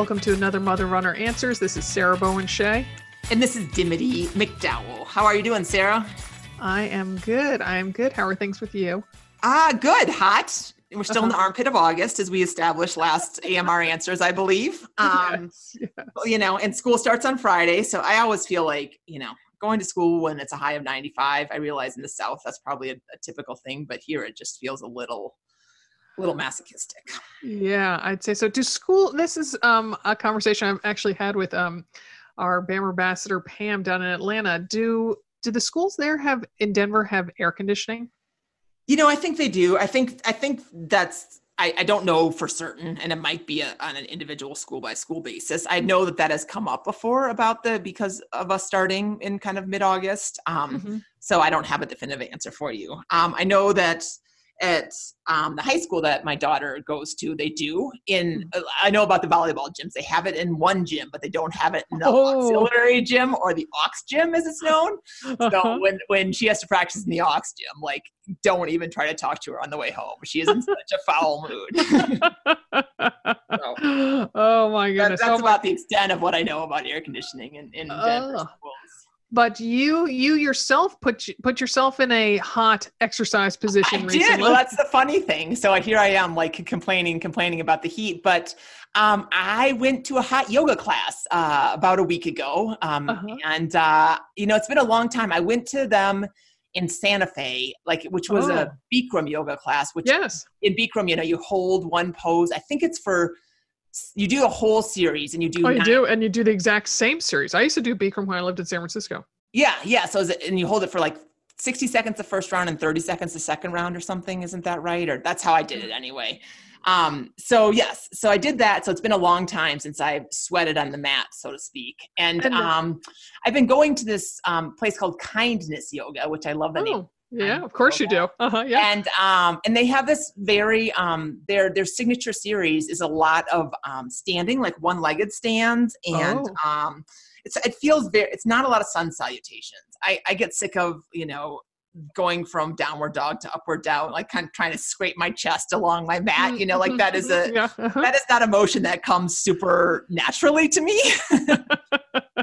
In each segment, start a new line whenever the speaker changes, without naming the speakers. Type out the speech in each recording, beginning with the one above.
Welcome to another Mother Runner Answers. This is Sarah Bowen Shea.
And this is Dimity McDowell. How are you doing, Sarah?
I am good. I am good. How are things with you?
Ah, good. Hot. We're still uh-huh. in the uh-huh. armpit of August, as we established last AMR answers, I believe. Um, yes, yes. You know, and school starts on Friday. So I always feel like, you know, going to school when it's a high of 95. I realize in the South that's probably a, a typical thing, but here it just feels a little little masochistic.
Yeah, I'd say so. Do school this is um a conversation I've actually had with um our BAM ambassador Pam down in Atlanta. Do do the schools there have in Denver have air conditioning?
You know, I think they do. I think I think that's I, I don't know for certain, and it might be a, on an individual school by school basis. I know that that has come up before about the because of us starting in kind of mid August. Um, mm-hmm. So I don't have a definitive answer for you. Um, I know that at um, the high school that my daughter goes to, they do. In mm-hmm. I know about the volleyball gyms; they have it in one gym, but they don't have it in the oh. auxiliary gym or the ox gym, as it's known. Uh-huh. So when when she has to practice in the ox gym, like don't even try to talk to her on the way home. She is in such a foul mood.
so, oh my goodness!
That, that's oh about the extent of what I know about air conditioning in, in Denver schools
but you you yourself put put yourself in a hot exercise position
I
recently.
did. Well, that's the funny thing. So here I am, like complaining, complaining about the heat. But um, I went to a hot yoga class uh, about a week ago, um, uh-huh. and uh, you know it's been a long time. I went to them in Santa Fe, like which was oh. a Bikram yoga class. Which
yes,
in Bikram, you know, you hold one pose. I think it's for you do a whole series and you do.
Oh, you do, and you do the exact same series. I used to do Bikram when I lived in San Francisco.
Yeah, yeah. So is it, and you hold it for like 60 seconds the first round and 30 seconds the second round or something. Isn't that right? Or that's how I did it anyway. Um, so yes, so I did that. So it's been a long time since I've sweated on the mat, so to speak. And um, I've been going to this um, place called Kindness Yoga, which I love the oh. name
yeah, of course you do. Uh-huh, yeah.
And um, and they have this very um, their their signature series is a lot of um, standing, like one legged stands, and oh. um, it's it feels very. It's not a lot of sun salutations. I I get sick of you know going from downward dog to upward dog, like kind of trying to scrape my chest along my mat. You know, like that is a yeah. uh-huh. that is not a motion that comes super naturally to me.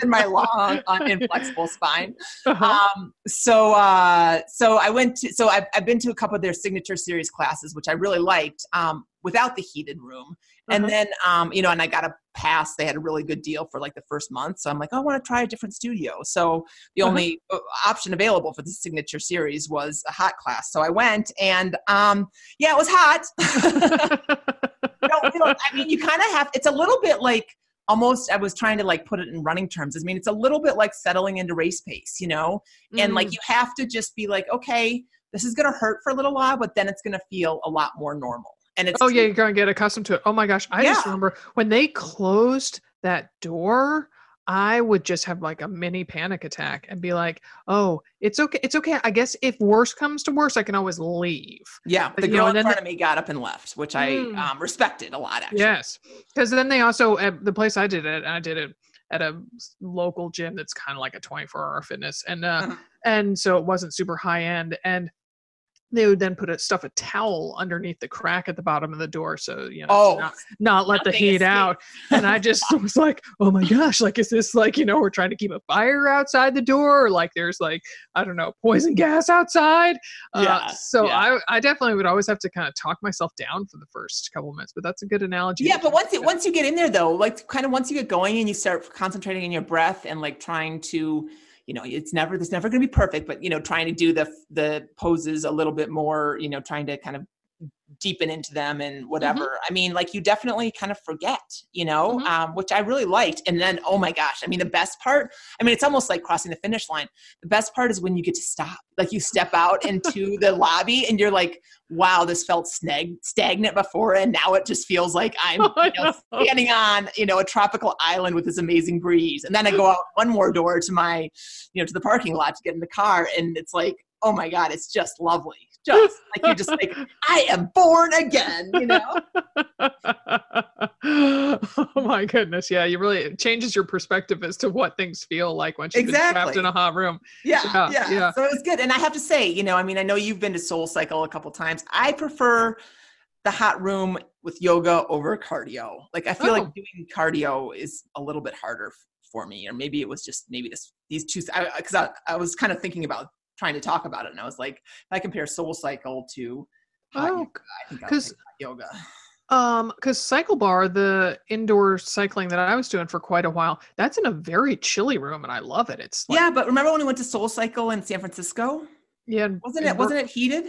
in my long, inflexible spine. Uh-huh. Um, so, uh, so I went to, so I've, I've been to a couple of their signature series classes, which I really liked, um, without the heated room. And uh-huh. then, um, you know, and I got a pass. They had a really good deal for like the first month. So I'm like, oh, I want to try a different studio. So the uh-huh. only uh, option available for the signature series was a hot class. So I went and, um, yeah, it was hot. you know, I mean, you kind of have, it's a little bit like, almost I was trying to like put it in running terms. I mean, it's a little bit like settling into race pace, you know? Mm. And like mm. you have to just be like, okay, this is gonna hurt for a little while, but then it's gonna feel a lot more normal. And it's
Oh yeah, you're gonna get accustomed to it. Oh my gosh. I yeah. just remember when they closed that door I would just have like a mini panic attack and be like, "Oh, it's okay. It's okay. I guess if worse comes to worse, I can always leave."
Yeah, the girl know, in front of me got up and left, which I mm. um, respected a lot. Actually,
yes, because then they also at the place I did it, I did it at a local gym that's kind of like a 24 hour fitness, and uh, uh-huh. and so it wasn't super high end, and they would then put a stuff a towel underneath the crack at the bottom of the door so you know oh, not, not let the heat escape. out and i just was like oh my gosh like is this like you know we're trying to keep a fire outside the door or like there's like i don't know poison gas outside uh, yeah, uh, so yeah. I, I definitely would always have to kind of talk myself down for the first couple minutes but that's a good analogy
yeah but once it, once you get in there though like kind of once you get going and you start concentrating on your breath and like trying to you know it's never it's never going to be perfect but you know trying to do the the poses a little bit more you know trying to kind of deepen into them and mm-hmm. whatever. Mm-hmm. I mean, like you definitely kind of forget, you know, mm-hmm. um, which I really liked. And then, oh my gosh, I mean, the best part, I mean, it's almost like crossing the finish line. The best part is when you get to stop, like you step out into the lobby and you're like, wow, this felt snag- stagnant before. And now it just feels like I'm you know, standing on, you know, a tropical island with this amazing breeze. And then I go out one more door to my, you know, to the parking lot to get in the car. And it's like, oh my God, it's just lovely just like you're just like i am born again you know
oh my goodness yeah you really it changes your perspective as to what things feel like once you've exactly. trapped in a hot room
yeah, yeah, yeah yeah so it was good and i have to say you know i mean i know you've been to soul cycle a couple times i prefer the hot room with yoga over cardio. Like I feel
Oh.
like doing cardio is a little bit harder for me, or maybe it was just maybe this these two. Because I, I, I was kind of thinking about trying to talk about it, and I was like, if I compare Soul Cycle to hot
Oh,
yoga, I think I would
'cause-
yoga.
Um, because Cycle Bar, the indoor cycling that I was doing for quite a while, that's in a very chilly room, and I love it. It's like,
yeah, but remember when we went to Soul Cycle in San Francisco?
yeah.
Wasn't it? Wasn't it heated?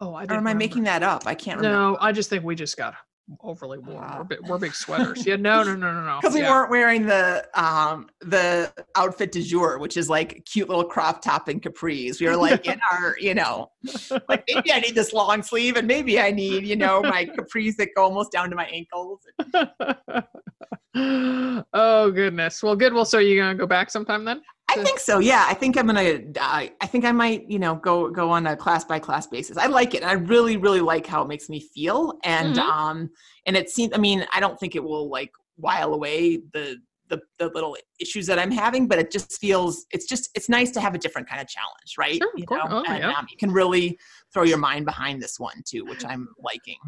Oh, I
Or am I making that up? I can't remember.
No, I just think we just got overly warm. We're, big, we're big sweaters. Yeah, no, no, no, no, no.
because we
yeah.
weren't wearing the um the outfit du jour, which is like cute little crop top and capris. We were like in our, you know, like maybe I need this long sleeve, and maybe I need, you know, my capris that go almost down to my ankles.
oh goodness. Well, good. Well, so are you gonna go back sometime then?
I think so. Yeah, I think I'm gonna. I I think I might, you know, go go on a class by class basis. I like it. I really really like how it makes me feel, and
Mhm.
um, and it seems. I mean, I don't think it will like while away the the the little issues that I'm having, but it just feels. It's just it's nice to have a different kind of challenge, right?
Sure,
you know,
Oh,
and
yeah.
um, you can really throw your mind behind this one too, which I'm liking.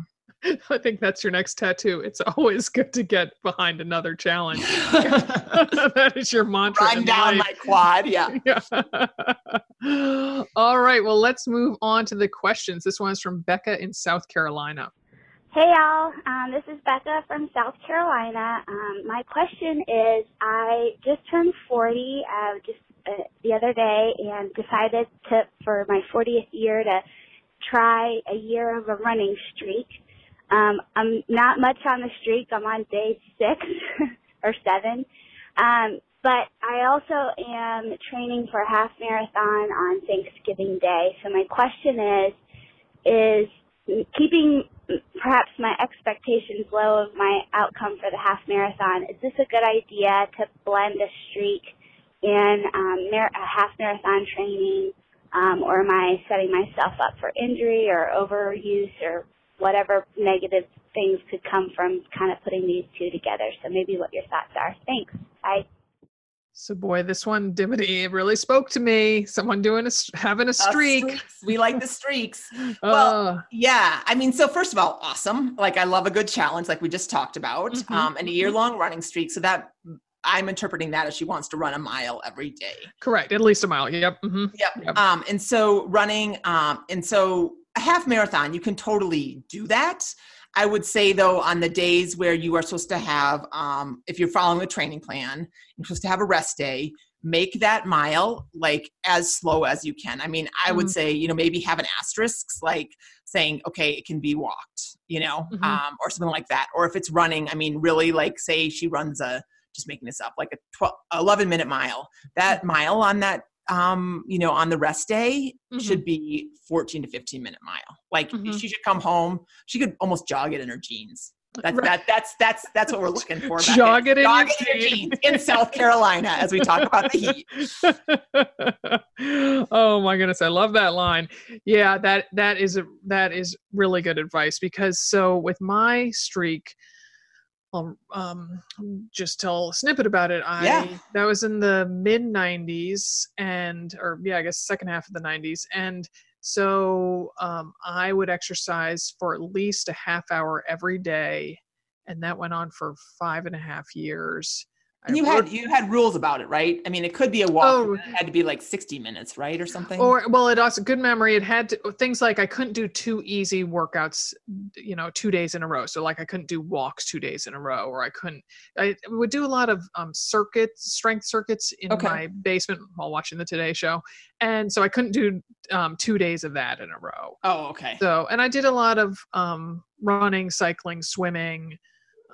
I think that's your next tattoo. It's always good to get behind another challenge. that is your mantra.
Run down
life.
my quad, yeah.
Yeah. All right. Well, let's move on to the questions. This one is from Becca in South Carolina.
Hey y'all, um, this is Becca from South Carolina. Um, my question is, I just turned 40 uh, just uh, the other day and decided to, for my 40th year, to try a year of a running streak. Um, I'm not much on the streak. I'm on day six or seven. Um, but I also am training for a half marathon on Thanksgiving Day. So my question is, is keeping perhaps my expectations low of my outcome for the half marathon, is this a good idea to blend a streak in um, mar- a half marathon training, um, or am I setting myself up for injury or overuse or whatever negative things could come from kind of putting these two together? So maybe what your thoughts are. Thanks. Bye.
So, boy, this one, Dimity, really spoke to me. Someone doing a having a
Uh,
streak.
streaks. We like the streaks.
Uh,
Yeah, I mean, so first of all, awesome. Like, I love a good challenge, like we just talked about,
Mhm,
um, and a year-long running streak. So that I'm interpreting that as she wants to run a mile every day.
correct. At least a mile. Yep. hmm
Yep.
Yep.
Um, and so running, um, and so a half marathon, you can totally do that. I would say though, on the days where you are supposed to have, um, if you're following a training plan, you're supposed to have a rest day. Make that mile like as slow as you can. I mean, I would
Mhm.
say, you know, maybe have an asterisk, like saying, okay, it can be walked, you know,
Mhm.
um, or something like that. Or if it's running, I mean, really, like say she runs a, just making this up, like a 12, 11 minute mile. That mile on that, um, you know, on the rest day
Mhm.
should be 14 to 15 minute mile. Like
Mhm.
she should come home. She could almost jog it in her jeans. That's
Right.
that, that's that's that's what we're looking for.
Jog it in
Jog
your
in your
jeans
in South Carolina as we talk about the heat.
oh my goodness, I love that line. Yeah, that that is a that is really good advice because so with my streak, I'll um just tell a snippet about it. I
Yeah.
that was in the mid '90s and or yeah, I guess second half of the '90s, and so um, I would exercise for at least a half hour every day, and that went on for five and a half years.
And you had you had rules about it, right? I mean, it could be a walk.
Oh.
It had to be like 60 minutes, right, or something.
or well it also good memory it had to, things like i couldn't do two easy workouts you know two days in a row so like i couldn't do walks two days in a row or i couldn't i would do a lot of um circuits strength circuits in
Okay.
my basement while watching the today show and so i couldn't do um two days of that in a row
oh, okay.
so and i did a lot of um running cycling swimming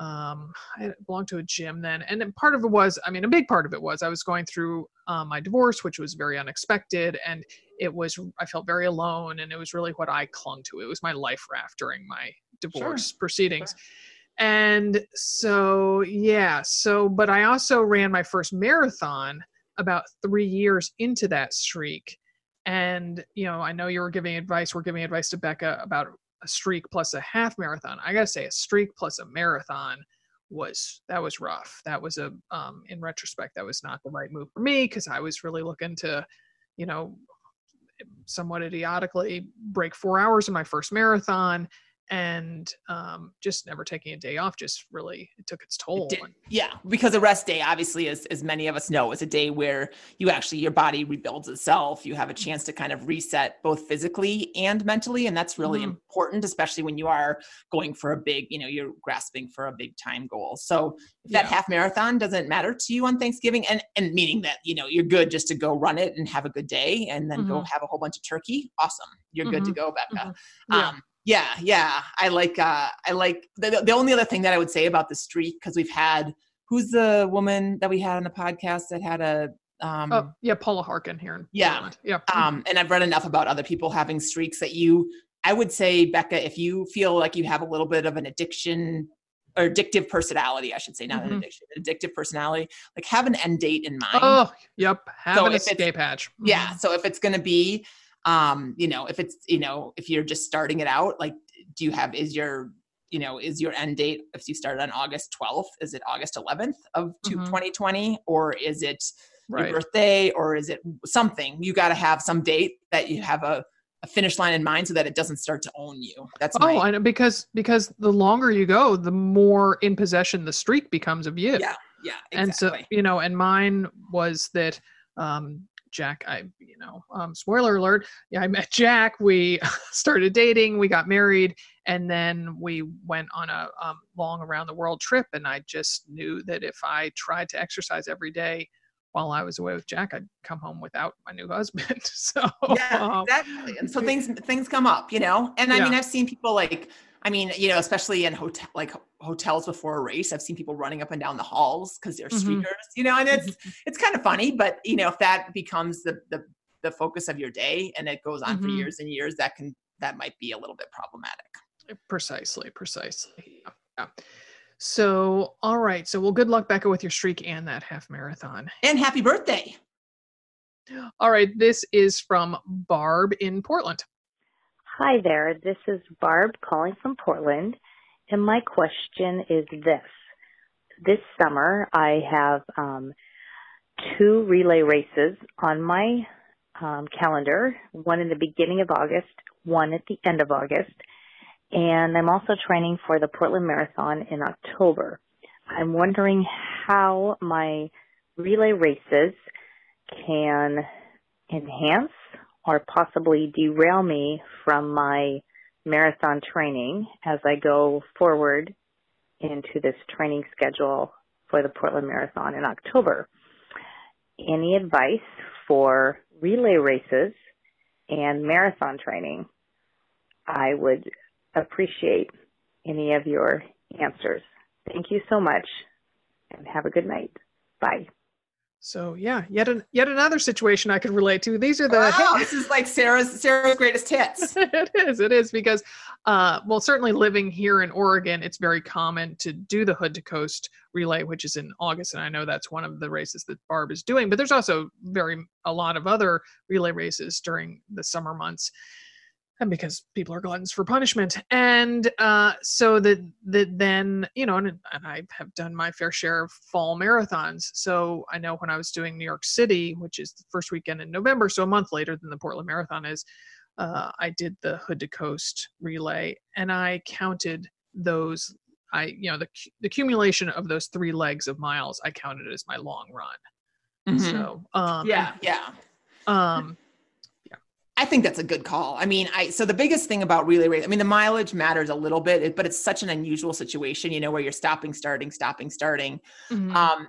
um i belonged to a gym then and part of it was i mean a big part of it was i was going through um, my divorce which was very unexpected and it was i felt very alone and it was really what i clung to. It was my life raft during my divorce proceedings. And so yeah so but i also ran my first marathon about three years into that streak. And you know i know you were giving advice we're giving advice to becca about a streak plus a half marathon. I gotta say a streak plus a marathon was that was rough. That was a um in retrospect that was not the right move for me because i was really looking to you know somewhat idiotically break four hours in my first marathon and um, just never taking a day off just really it took its toll.
It yeah, because a rest day, obviously, as as many of us know, is a day where you actually your body rebuilds itself. You have a chance to kind of reset both physically and mentally, and that's really mm-hmm. important, especially when you are going for a big, you know, you're grasping for a big time goal. So if that yeah. half marathon doesn't matter to you on Thanksgiving, and and meaning that you know you're good just to go run it and have a good day, and then mm-hmm. go have a whole bunch of turkey, awesome, you're mm-hmm. good to mm-hmm. go, Becca. Mm-hmm. Yeah. Um, yeah yeah i like uh i like the, the only other thing that i would say about the streak because we've had who's the woman that we had on the podcast that had a um
oh, yeah paula harkin here in
yeah Portland. yeah um and i've read enough about other people having streaks that you i would say becca if you feel like you have a little bit of an addiction or addictive personality, I should say, not mm-hmm. an addiction, an addictive personality. Like have an end date in mind.
Oh, yep. Have so an escape hatch.
Mm-hmm. Yeah. So if it's going to be um you know if it's you know if you're just starting it out like do you have is your you know is your end date if you started on august 12th is it august 11th of mm-hmm. 2020 or is it right. your birthday or is it something you got to have some date that you have a, a, finish line in mind so that it doesn't start to own you that's
oh my, I know because because the longer you go the more in possession the streak becomes of you
yeah yeah exactly.
and so you know and mine was that um Jack, I, you know, um, spoiler alert. Yeah, I met Jack. We started dating. We got married, and then we went on a um, long around the world trip. And I just knew that if I tried to exercise every day while I was away with Jack, I'd come home without my new husband. so
yeah, um, exactly. And so things things come up, you know. And I yeah. mean, I've seen people like I mean, you know, especially in hotel like hotels before a race, I've seen people running up and down the halls because they're mm-hmm. streakers, you know, and it's mm-hmm. it's kind of funny, but you know, if that becomes the the the focus of your day and it goes on mm-hmm. for years and years, that can that might be a little bit problematic.
Eh, precisely, precisely. Yeah. yeah. So, all right. So, well, good luck, Becca, with your streak and that half marathon.
And happy birthday.
All right. This is from Barb in Portland.
Hi there, this is Barb calling from Portland, and my question is this. This summer, I have um, two relay races on my um, calendar, one in the beginning of August, one at the end of August, and I'm also training for the Portland Marathon in October. I'm wondering how my relay races can enhance or possibly derail me from my marathon training as I go forward into this training schedule for the Portland Marathon in October. Any advice for relay races and marathon training? I would appreciate any of your answers. Thank you so much and have a good night. Bye.
So yeah, yet an, yet another situation I could relate to. These are the
wow, this is like Sarah's Sarah's greatest hits.
it is, it is because, uh, well, certainly living here in Oregon, it's very common to do the Hood to Coast relay, which is in August, and I know that's one of the races that Barb is doing. But there's also very a lot of other relay races during the summer months and because people are gluttons for punishment. And uh, so that that then you know and, and, i have done my fair share of fall marathons. So i know when i was doing new york city which is the first weekend in november so a month later than the portland marathon is uh, i did the hood to coast relay. And i counted those i you know the, the accumulation of those three legs of miles i counted it as my long run. Mm-hmm. so um
yeah yeah.
um
I think that's a good call. I mean, I so the biggest thing about relay race, I mean, the mileage matters a little bit, but it's such an unusual situation, you know, where you're stopping, starting, stopping, starting. Mm-hmm. Um,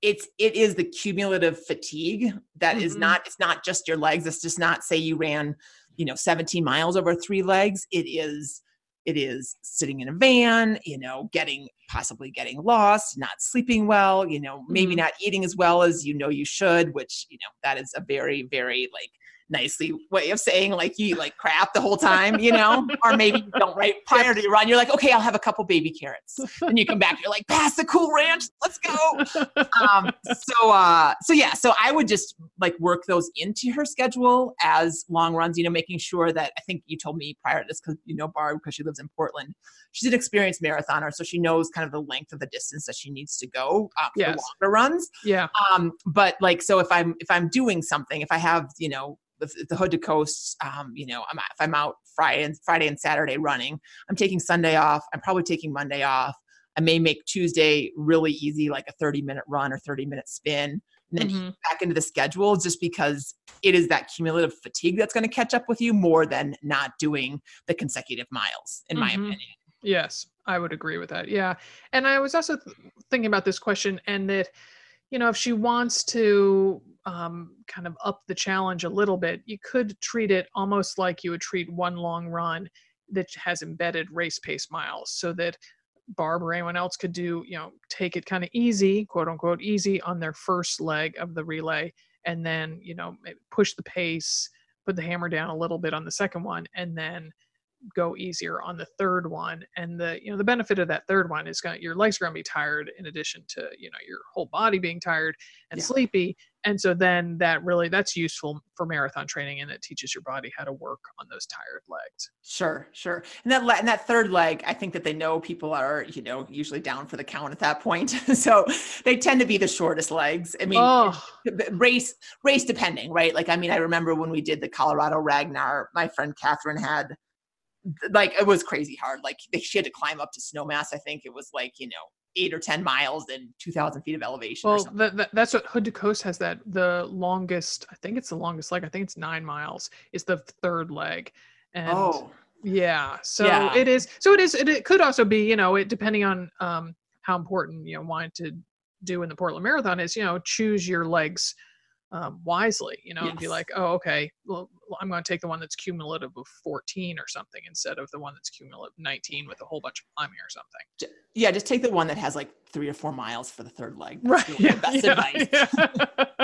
it's it is the cumulative fatigue that mm-hmm. is not it's not just your legs. It's just not say you ran, you know, 17 miles over three legs. It is it is sitting in a van, you know, getting possibly getting lost, not sleeping well, you know, maybe mm-hmm. not eating as well as you know you should, which, you know, that is a very, very like nicely way of saying like you like crap the whole time, you know, or maybe you don't right prior to your run. You're like, okay, I'll have a couple baby carrots, and you come back, you're like, pass the cool ranch, let's go. Um, so, uh, so yeah, so I would just like work those into her schedule as long runs. You know, making sure that I think you told me prior to this because you know Barb because she lives in Portland. She's an experienced marathoner, so she knows kind of the length of the distance that she needs to go uh, for yes. longer runs.
Yeah.
Um, but like, so if I'm if I'm doing something, if I have you know the, the hood to coast um, you know I'm, if i'm out friday and friday and saturday running i'm taking sunday off i'm probably taking monday off i may make tuesday really easy like a 30 minute run or 30 minute spin and then mm-hmm. back into the schedule just because it is that cumulative fatigue that's going to catch up with you more than not doing the consecutive miles in mm-hmm. my opinion
yes i would agree with that yeah and i was also th- thinking about this question and that you know if she wants to um, kind of up the challenge a little bit you could treat it almost like you would treat one long run that has embedded race pace miles so that Barb or anyone else could do, you know, take it kind of easy, quote unquote, easy on their first leg of the relay, and then, you know, push the pace, put the hammer down a little bit on the second one, and then go easier on the third one and the you know the benefit of that third one is going your legs are going to be tired in addition to you know your whole body being tired and yeah. sleepy. And so then that really that's useful for marathon training and it teaches your body how to work on those tired legs.
Sure sure. And that and that third leg i think that they know people are you know usually down for the count at that point. So they tend to be the shortest legs. I mean oh. race race depending right? Like i mean i remember when we did the colorado ragnar my friend catherine had like it was crazy hard. Like she had to climb up to Snowmass. I think it was like you know eight or ten miles and two thousand feet of elevation.
Well, that, that, that's what Hood to Coast has. That the longest. I think it's the longest leg. I think it's nine miles. Is the third leg. And oh. Yeah. So yeah. it is. So it is. It, it could also be. You know, it depending on um how important you know wanting to do in the Portland Marathon is. You know, choose your legs um, wisely, you know, yes. and be like, oh, okay, well, I'm going to take the one that's cumulative of 14 or something instead of the one that's cumulative 19 with a whole bunch of climbing or something.
Yeah, just take the one that has like three or four miles for the third leg.
That's right.
Yeah, best yeah, advice.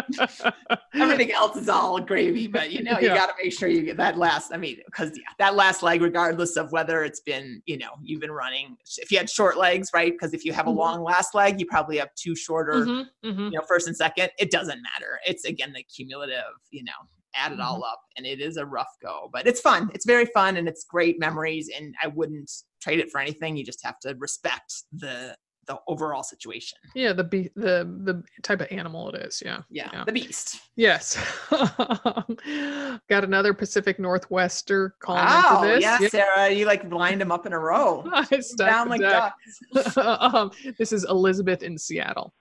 Yeah. Everything else is all gravy, but you know, you got to make sure you get that last. I mean, because yeah, that last leg, regardless of whether it's been, you know, you've been running, if you had short legs, right? Because if you have a mm-hmm. long last leg, you probably have two shorter, mm-hmm, mm-hmm. you know, first and second. It doesn't matter. It's again the cumulative, you know, add it all mm-hmm. up and it is a rough go but it's fun it's very fun and it's great memories and i wouldn't trade it for anything you just have to respect the the overall situation.
Yeah, the be- the the type of animal it is. Yeah.
Yeah, yeah. the beast.
Yes. Got another Pacific Northwester calling
wow, into this. Yeah, yeah, Sarah, you like lined them up in a row. Down like ducks.
um, this is Elizabeth in Seattle.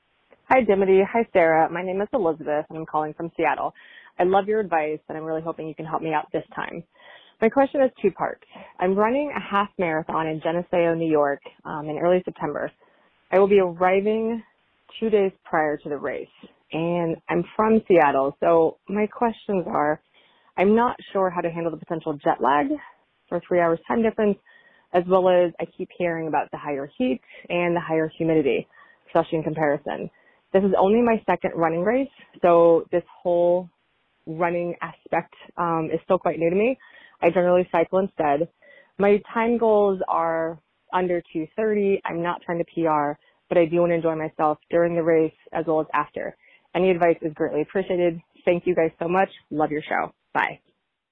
Hi, Dimity. Hi, Sarah. My name is Elizabeth, and I'm calling from Seattle. I love your advice, and I'm really hoping you can help me out this time. My question is two parts. I'm running a half marathon in Geneseo, New York um, in early September. I will be arriving two days prior to the race and I'm from Seattle. So my questions are, I'm not sure how to handle the potential jet lag for three hours time difference, as well as I keep hearing about the higher heat and the higher humidity, especially in comparison. This is only my second running race, so this whole running aspect um, is still quite new to me. I generally cycle instead. My time goals are under 230. I'm not trying to PR, but I do want to enjoy myself during the race as well as after. Any advice is greatly appreciated. Thank you guys so much. Love your show. Bye.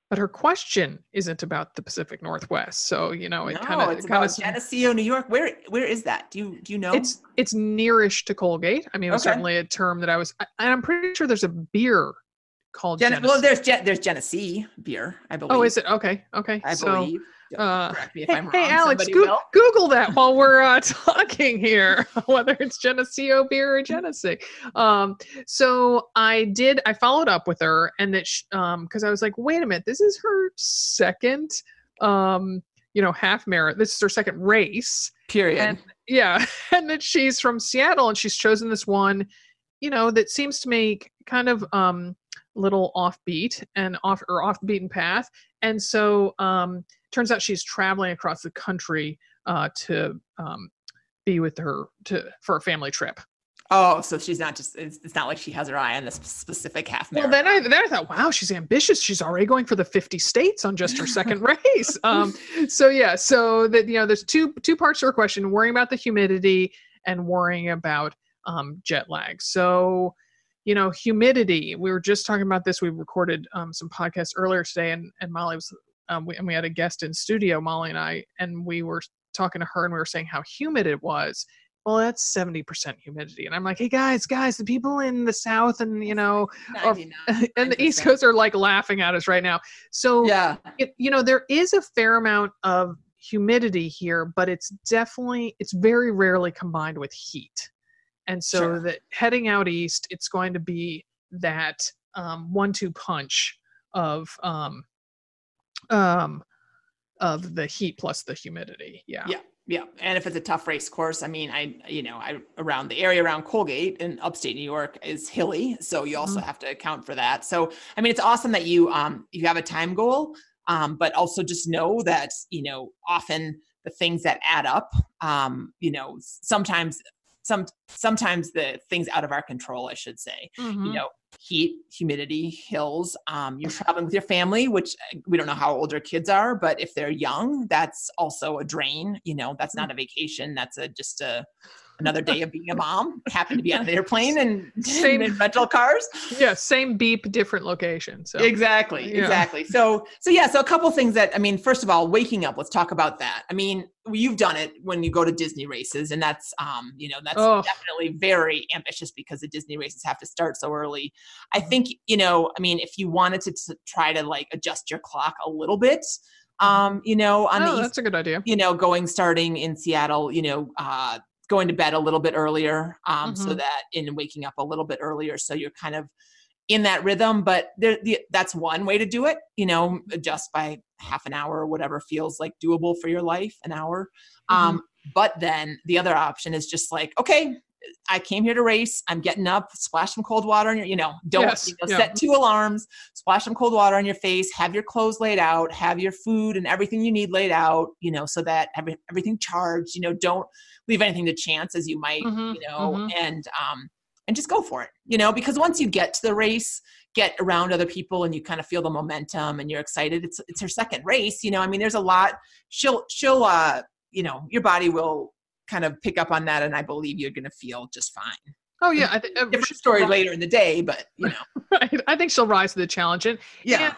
But her question isn't about the Pacific Northwest, so you know it
no,
kind of
it's about of, Geneseo, New York. Where where is that? Do you do you know?
It's it's nearish to Colgate. I mean, it was okay. certainly a term that I was, and I'm pretty sure there's a beer called.
Gen- well, there's there's Genesee beer, I believe.
Oh, is it okay? Okay,
I so, believe.
Uh, hey, hey, Alex, go- Google that while we're uh, talking here, whether it's Geneseo beer or Genesee. Um, so I did, I followed up with her and that, um, cause I was like, wait a minute, this is her second, um, you know, half marathon. This is her second race.
Period.
And, yeah. And that she's from Seattle and she's chosen this one, you know, that seems to make kind of, um, little offbeat and off or off beaten path. And so, um, turns out she's traveling across the country uh, to um, be with her to for a family trip.
Oh, so she's not just, it's, it's, not like she has her eye on this specific half marathon.
Well, then I, then I thought, wow, she's ambitious. She's already going for the 50 states on just her second race. Um, so yeah, so that, you know, there's two, two parts to her question, worrying about the humidity and worrying about um, jet lag. So, you know, humidity, we were just talking about this. We recorded um, some podcasts earlier today and, and Molly was um, we, and we had a guest in studio, Molly and I, and we were talking to her and we were saying how humid it was. well, that's 70% humidity. And I'm like, hey guys, guys, the people in the South and, you know, or, and the East Coast are like laughing at us right now. So,
yeah,
it, you know, there is a fair amount of humidity here, but it's definitely, it's very rarely combined with heat. And so sure. that heading out east, it's going to be that um, one-two punch of um, um, of the heat plus the humidity. Yeah.
Yeah. Yeah, and if it's a tough race course, I mean, I you know, I around the area around Colgate in upstate New York is hilly, so you also mm-hmm. have to account for that. So, I mean, it's awesome that you um you have a time goal, um, but also just know that you know often the things that add up, um, you know, sometimes some sometimes the things out of our control, I should say, mm-hmm. you know, heat, humidity, hills. Um, you're traveling with your family, which uh, we don't know how old your kids are, but if they're young, that's also a drain. You know, that's not a vacation. That's a just a another day of being a mom. Happened to be on an airplane and same in rental cars.
Yeah, same beep, different location. So
exactly, yeah. exactly. So so yeah, so a couple things that I mean, first of all, waking up. Let's talk about that. I mean, you've done it when you go to Disney races, and that's um, you know, that's oh. definitely very ambitious because the Disney races have to start so early. I think you know, I mean, if you wanted to, to try to like adjust your clock a little bit um, you know, on
oh,
the
that's a good idea.
You know, going starting in Seattle, you know, uh, going to bed a little bit earlier um, mm-hmm. so that in waking up a little bit earlier so you're kind of in that rhythm but there, the, that's one way to do it you know adjust by half an hour or whatever feels like doable for your life an hour mm-hmm. um, but then the other option is just like okay I came here to race. I'm getting up, splash some cold water on your, you know, don't yes, you know, yeah. set two alarms, splash some cold water on your face, have your clothes laid out, have your food and everything you need laid out, you know, so that every, everything charged, you know, don't leave anything to chance as you might, mm-hmm, you know, mm-hmm. and, um, and just go for it, you know, because once you get to the race, get around other people and you kind of feel the momentum and you're excited. It's, it's her second race, you know, I mean, there's a lot, she'll, she'll, uh, you know, your body will kind of pick up on that, and I believe you're going to feel just fine.
Oh yeah, I
think uh, different story later in the day, but you know,
right. I think she'll rise to the challenge, and yeah, and,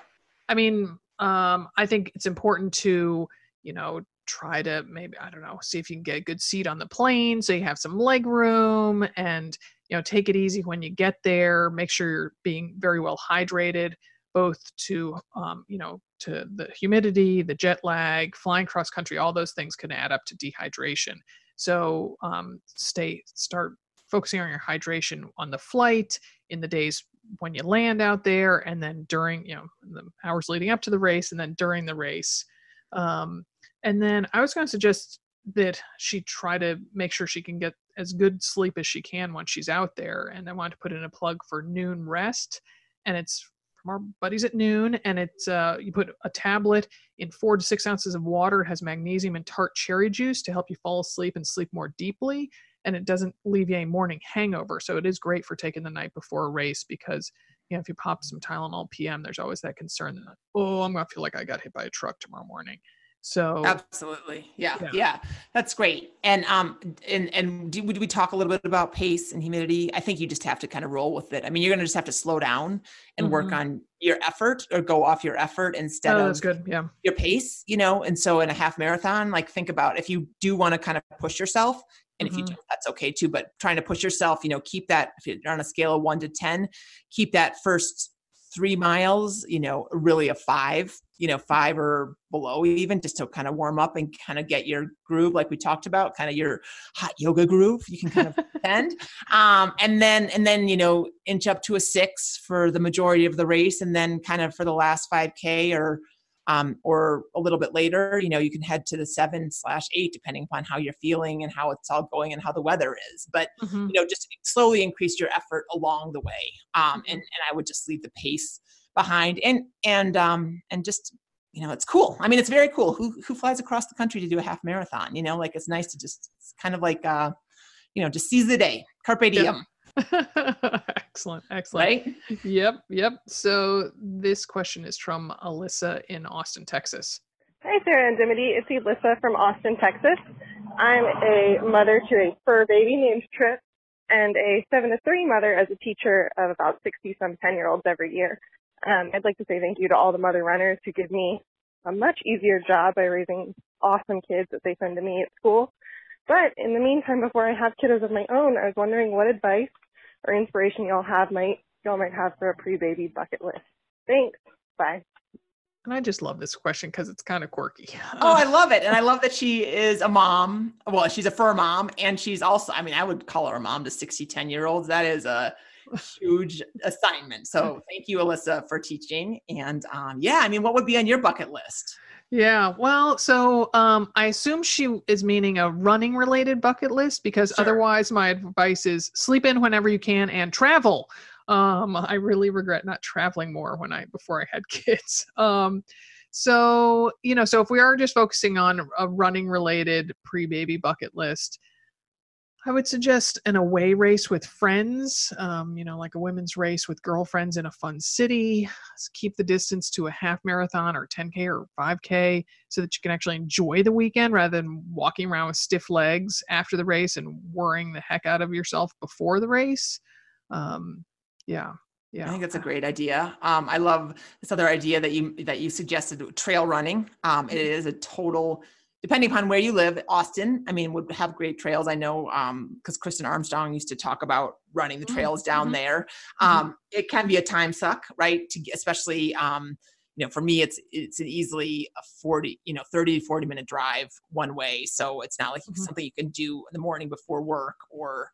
I mean, um, I think it's important to you know try to maybe I don't know see if you can get a good seat on the plane so you have some leg room and you know take it easy when you get there. Make sure you're being very well hydrated, both to um, you know to the humidity, the jet lag, flying cross country. All those things can add up to dehydration. So um, stay start focusing on your hydration on the flight in the days when you land out there, and then during you know the hours leading up to the race, and then during the race. Um, and then I was going to suggest that she try to make sure she can get as good sleep as she can once she's out there. And I wanted to put in a plug for nuun Rest, and it's from our buddies at nuun. and it's uh, you put a tablet in four to six ounces of water. It has magnesium and tart cherry juice to help you fall asleep and sleep more deeply, and it doesn't leave you a morning hangover. So it is great for taking the night before a race because you know if you pop some Tylenol PM, there's always that concern that oh I'm gonna feel like I got hit by a truck tomorrow morning. So
absolutely, yeah, yeah, yeah, that's great. And um, and and do, would we talk a little bit about pace and humidity? I think you just have to kind of roll with it. I mean, you're gonna just have to slow down and mm-hmm. work on your effort or go off your effort instead
oh,
that's
of good. Yeah.
your pace. You know, and so in a half marathon, like think about if you do want to kind of push yourself, and mm-hmm. if you mm-hmm. do, that's okay too. But trying to push yourself, you know, keep that if you're on a scale of one to ten, keep that first three miles, you know, really a five, you know, five or below even just to kind of warm up and kind of get your groove, like we talked about, kind of your hot yoga groove. You can kind of bend. Um, and then, and then, you know, inch up to a six for the majority of the race. And then kind of for the last 5K or, um, or a little bit later, you know, you can head to the seven slash eight, depending upon how you're feeling and how it's all going and how the weather is. But, mm-hmm. you know, just slowly increase your effort along the way. Um, and, and I would just leave the pace behind and, and, um, and just, you know, it's cool. I mean, it's very cool. Who, who flies across the country to do a half marathon? You know, like it's nice to just, it's kind of like, uh, you know, just seize the day. Carpe diem.
excellent, excellent. Right? Yep, yep. So this question is from Alyssa in Austin, Texas.
Hi, Sarah and Dimity. It's Alyssa from Austin, Texas. I'm a mother to a fur baby named Trip and a seven to three mother as a teacher of about 60 some 10 year olds every year. Um, I'd like to say thank you to all the mother runners who give me a much easier job by raising awesome kids that they send to me at school. But in the meantime, before I have kiddos of my own, I was wondering what advice or inspiration y'all have might y'all might have for a pre-baby bucket list. Thanks. Bye.
And I just love this question because it's kind of quirky.
Oh, I love it. And I love that she is a mom. Well, she's a fur mom. And she's also, I mean, I would call her a mom to 60, 10 year olds. That is a huge assignment. So thank you, Alyssa, for teaching. And um, yeah, I mean, what would be on your bucket list?
Yeah, well, so um, I assume she is meaning a running related bucket list because sure. otherwise, my advice is sleep in whenever you can and travel. Um, I really regret not traveling more when I before I had kids. Um, so you know, so if we are just focusing on a running related pre baby bucket list, I would suggest an away race with friends, um, you know, like a women's race with girlfriends in a fun city. Keep the distance to a half marathon or 10K or 5K so that you can actually enjoy the weekend rather than walking around with stiff legs after the race and worrying the heck out of yourself before the race. Um, yeah. Yeah.
I think that's a great idea. Um, I love this other idea that you that you suggested, trail running. Um, it is a total depending upon where you live, Austin, I mean, would have great trails. I know because um, Kristin Armstrong used to talk about running the mm-hmm. trails down mm-hmm. there. Mm-hmm. Um, mm-hmm. It can be a time suck, right? To especially, um, you know, for me, it's it's an easily a forty, you know, thirty to forty minute drive one way. So it's not like mm-hmm. something you can do in the morning before work or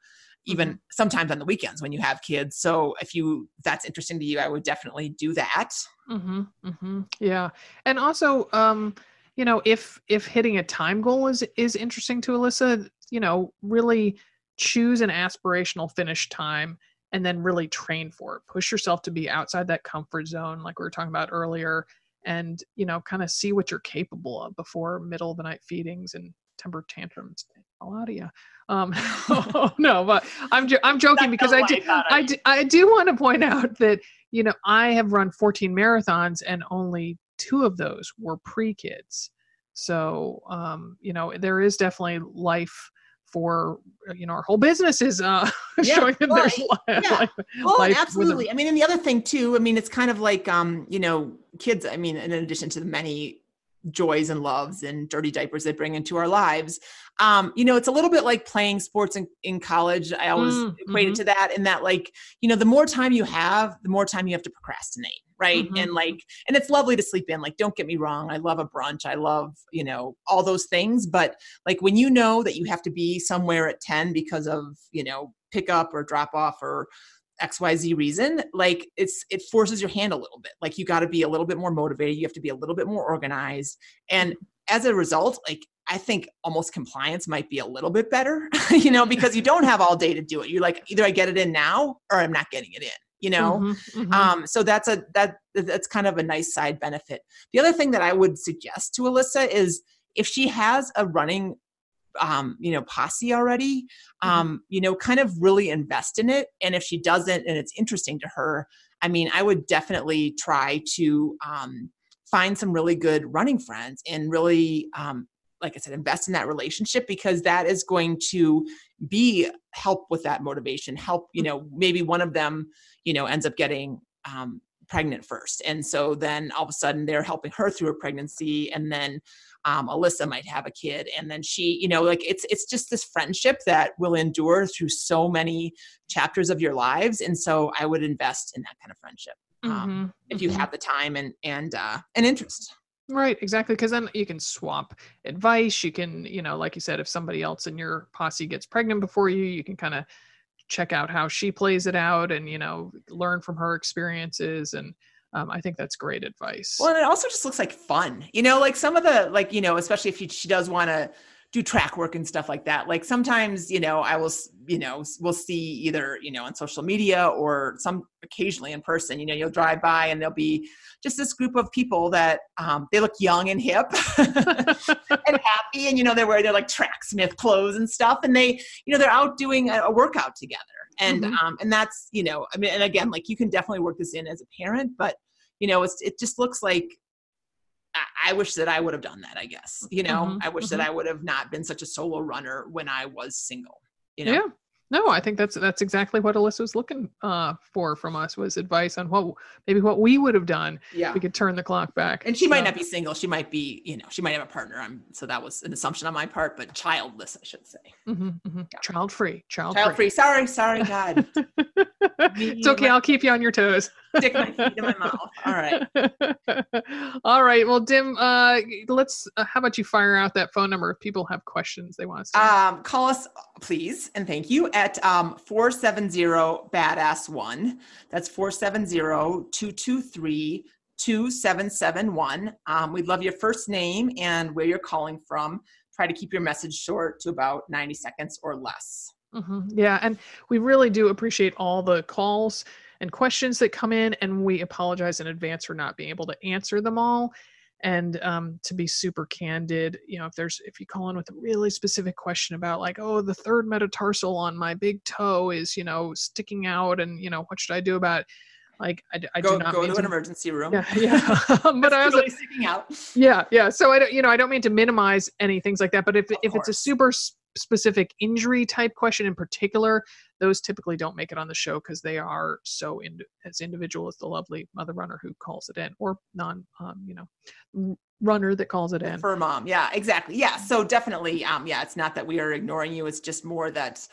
even mm-hmm. sometimes on the weekends when you have kids. So if you that's interesting to you, I would definitely do that.
Yeah, and also. Um, you know if if hitting a time goal is is interesting to alyssa you know really choose an aspirational finish time and then really train for it. Push yourself to be outside that comfort zone like we were talking about earlier and you know kind of see what you're capable of before middle of the night feedings and temper tantrums all out of you um oh, no but i'm jo- i'm joking because I do, I do i do want to point out that you know i have run 14 marathons and only two of those were pre-kids so um, you know there is definitely life for uh, you know our whole business is uh, yeah, showing that well, there's life,
yeah. life, well, life absolutely. I mean, and the other thing too. I mean, it's kind of like um, you know, kids. I mean, in addition to the many joys and loves and dirty diapers they bring into our lives. Um, you know, it's a little bit like playing sports in, in college. I always mm, equated mm-hmm. to that in that, like, you know, the more time you have, the more time you have to procrastinate, right? Mm-hmm. And like, and it's lovely to sleep in. Like, don't get me wrong, I love a brunch, I love, you know, all those things. But like, when you know that you have to be somewhere at 10 because of, you know, pick up or drop off or xyz reason like it's it forces your hand a little bit like you got to be a little bit more motivated you have to be a little bit more organized and as a result like i think almost compliance might be a little bit better you know because you don't have all day to do it you're like either i get it in now or i'm not getting it in you know mm-hmm, mm-hmm. um so that's a that that's kind of a nice side benefit the other thing that i would suggest to alyssa is if she has a running um, you know posse already mm-hmm. um, you know kind of really invest in it and if she doesn't and it's interesting to her i mean i would definitely try to um, find some really good running friends and really um, like i said invest in that relationship because that is going to be help with that motivation help you mm-hmm. know maybe one of them you know ends up getting um, pregnant first and so then all of a sudden they're helping her through her pregnancy and then um, alyssa might have a kid and then she you know like it's it's just this friendship that will endure through so many chapters of your lives and so i would invest in that kind of friendship um, mm-hmm. if you mm-hmm. have the time and and uh and interest
Right, exactly. Because then you can swap advice. You can, you know, like you said, if somebody else in your posse gets pregnant before you, you can kind of check out how she plays it out and, you know, learn from her experiences. And um, I think that's great advice.
Well, and it also just looks like fun, you know, like some of the, like, you know, especially if she does want to do track work and stuff like that. Like sometimes, you know, I will, you know, we'll see either, you know, on social media or some occasionally in person, you know, you'll drive by and there'll be just this group of people that um, they look young and hip and happy. And, you know, they're wearing their like tracksmith clothes and stuff. And they, you know, they're out doing a, a workout together. And, mm-hmm. um, and that's, you know, I mean, and again, like you can definitely work this in as a parent, but, you know, it's, it just looks like I wish that I would have done that, I guess. You know, mm-hmm, I wish mm-hmm. that I would have not been such a solo runner when I was single. You know?
Yeah. No, I think that's that's exactly what Alyssa was looking uh, for from us was advice on what maybe what we would have done.
Yeah,
we could turn the clock back.
And she so. might not be single. She might be, you know, she might have a partner. I'm so that was an assumption on my part, but childless, I should say.
Mm-hmm, mm-hmm. Yeah. Child free. Child,
child free. Sorry, sorry, God.
it's okay. I'll keep you on your toes.
Stick my feet in my mouth. All right.
All right. Well, Dim, uh, let's. Uh, how about you fire out that phone number if people have questions they want us to?
Um, call us, please, and thank you at um, 470 badass one. That's 470 223 2771. Um, we'd love your first name and where you're calling from. Try to keep your message short to about 90 seconds or less.
Mm-hmm. Yeah, and we really do appreciate all the calls and questions that come in, and we apologize in advance for not being able to answer them all. And um, to be super candid, you know, if there's if you call in with a really specific question about like, oh, the third metatarsal on my big toe is you know sticking out, and you know what should I do about it? Like I, I
go,
do not
go
to
an emergency room.
Yeah, yeah. but I
was sticking out.
Yeah, yeah. So I don't, you know, I don't mean to minimize any things like that. But if of if course. it's a super specific injury type question in particular, those typically don't make it on the show because they are so in, as individual as the lovely mother runner who calls it in, or non, um, you know, runner that calls it in.
For mom, yeah, exactly, yeah. So definitely, um, yeah, it's not that we are ignoring you; it's just more that,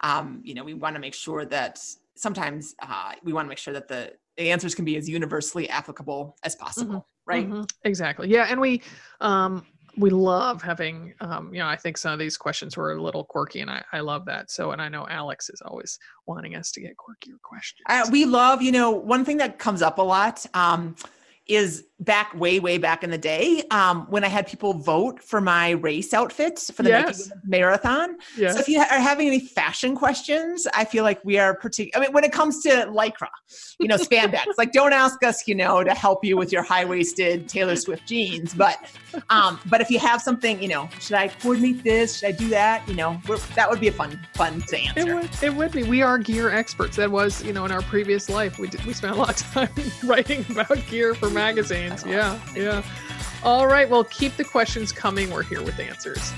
um, you know, we want to make sure that sometimes uh, we want to make sure that the answers can be as universally applicable as possible. Mm-hmm. Right. Mm-hmm.
Exactly. Yeah. And we, um, we love having um, you know i think some of these questions were a little quirky and I, I love that. So and i know alex is always wanting us to get quirkier questions.
uh, we love you know one thing that comes up a lot um, is back way way back in the day um, when I had people vote for my race outfits for the yes. Marathon. Yes. So if you are having any fashion questions, I feel like we are particular. I mean, when it comes to lycra, you know, spandex, like don't ask us, you know, to help you with your high waisted Taylor Swift jeans. But um, but if you have something, you know, should I coordinate this? Should I do that? You know, that would be a fun fun to answer.
It would, it would be. We are gear experts. That was you know in our previous life we did we spent a lot of time writing about gear for magazines. Yeah, yeah. All right. Well, keep the questions coming. We're here with answers.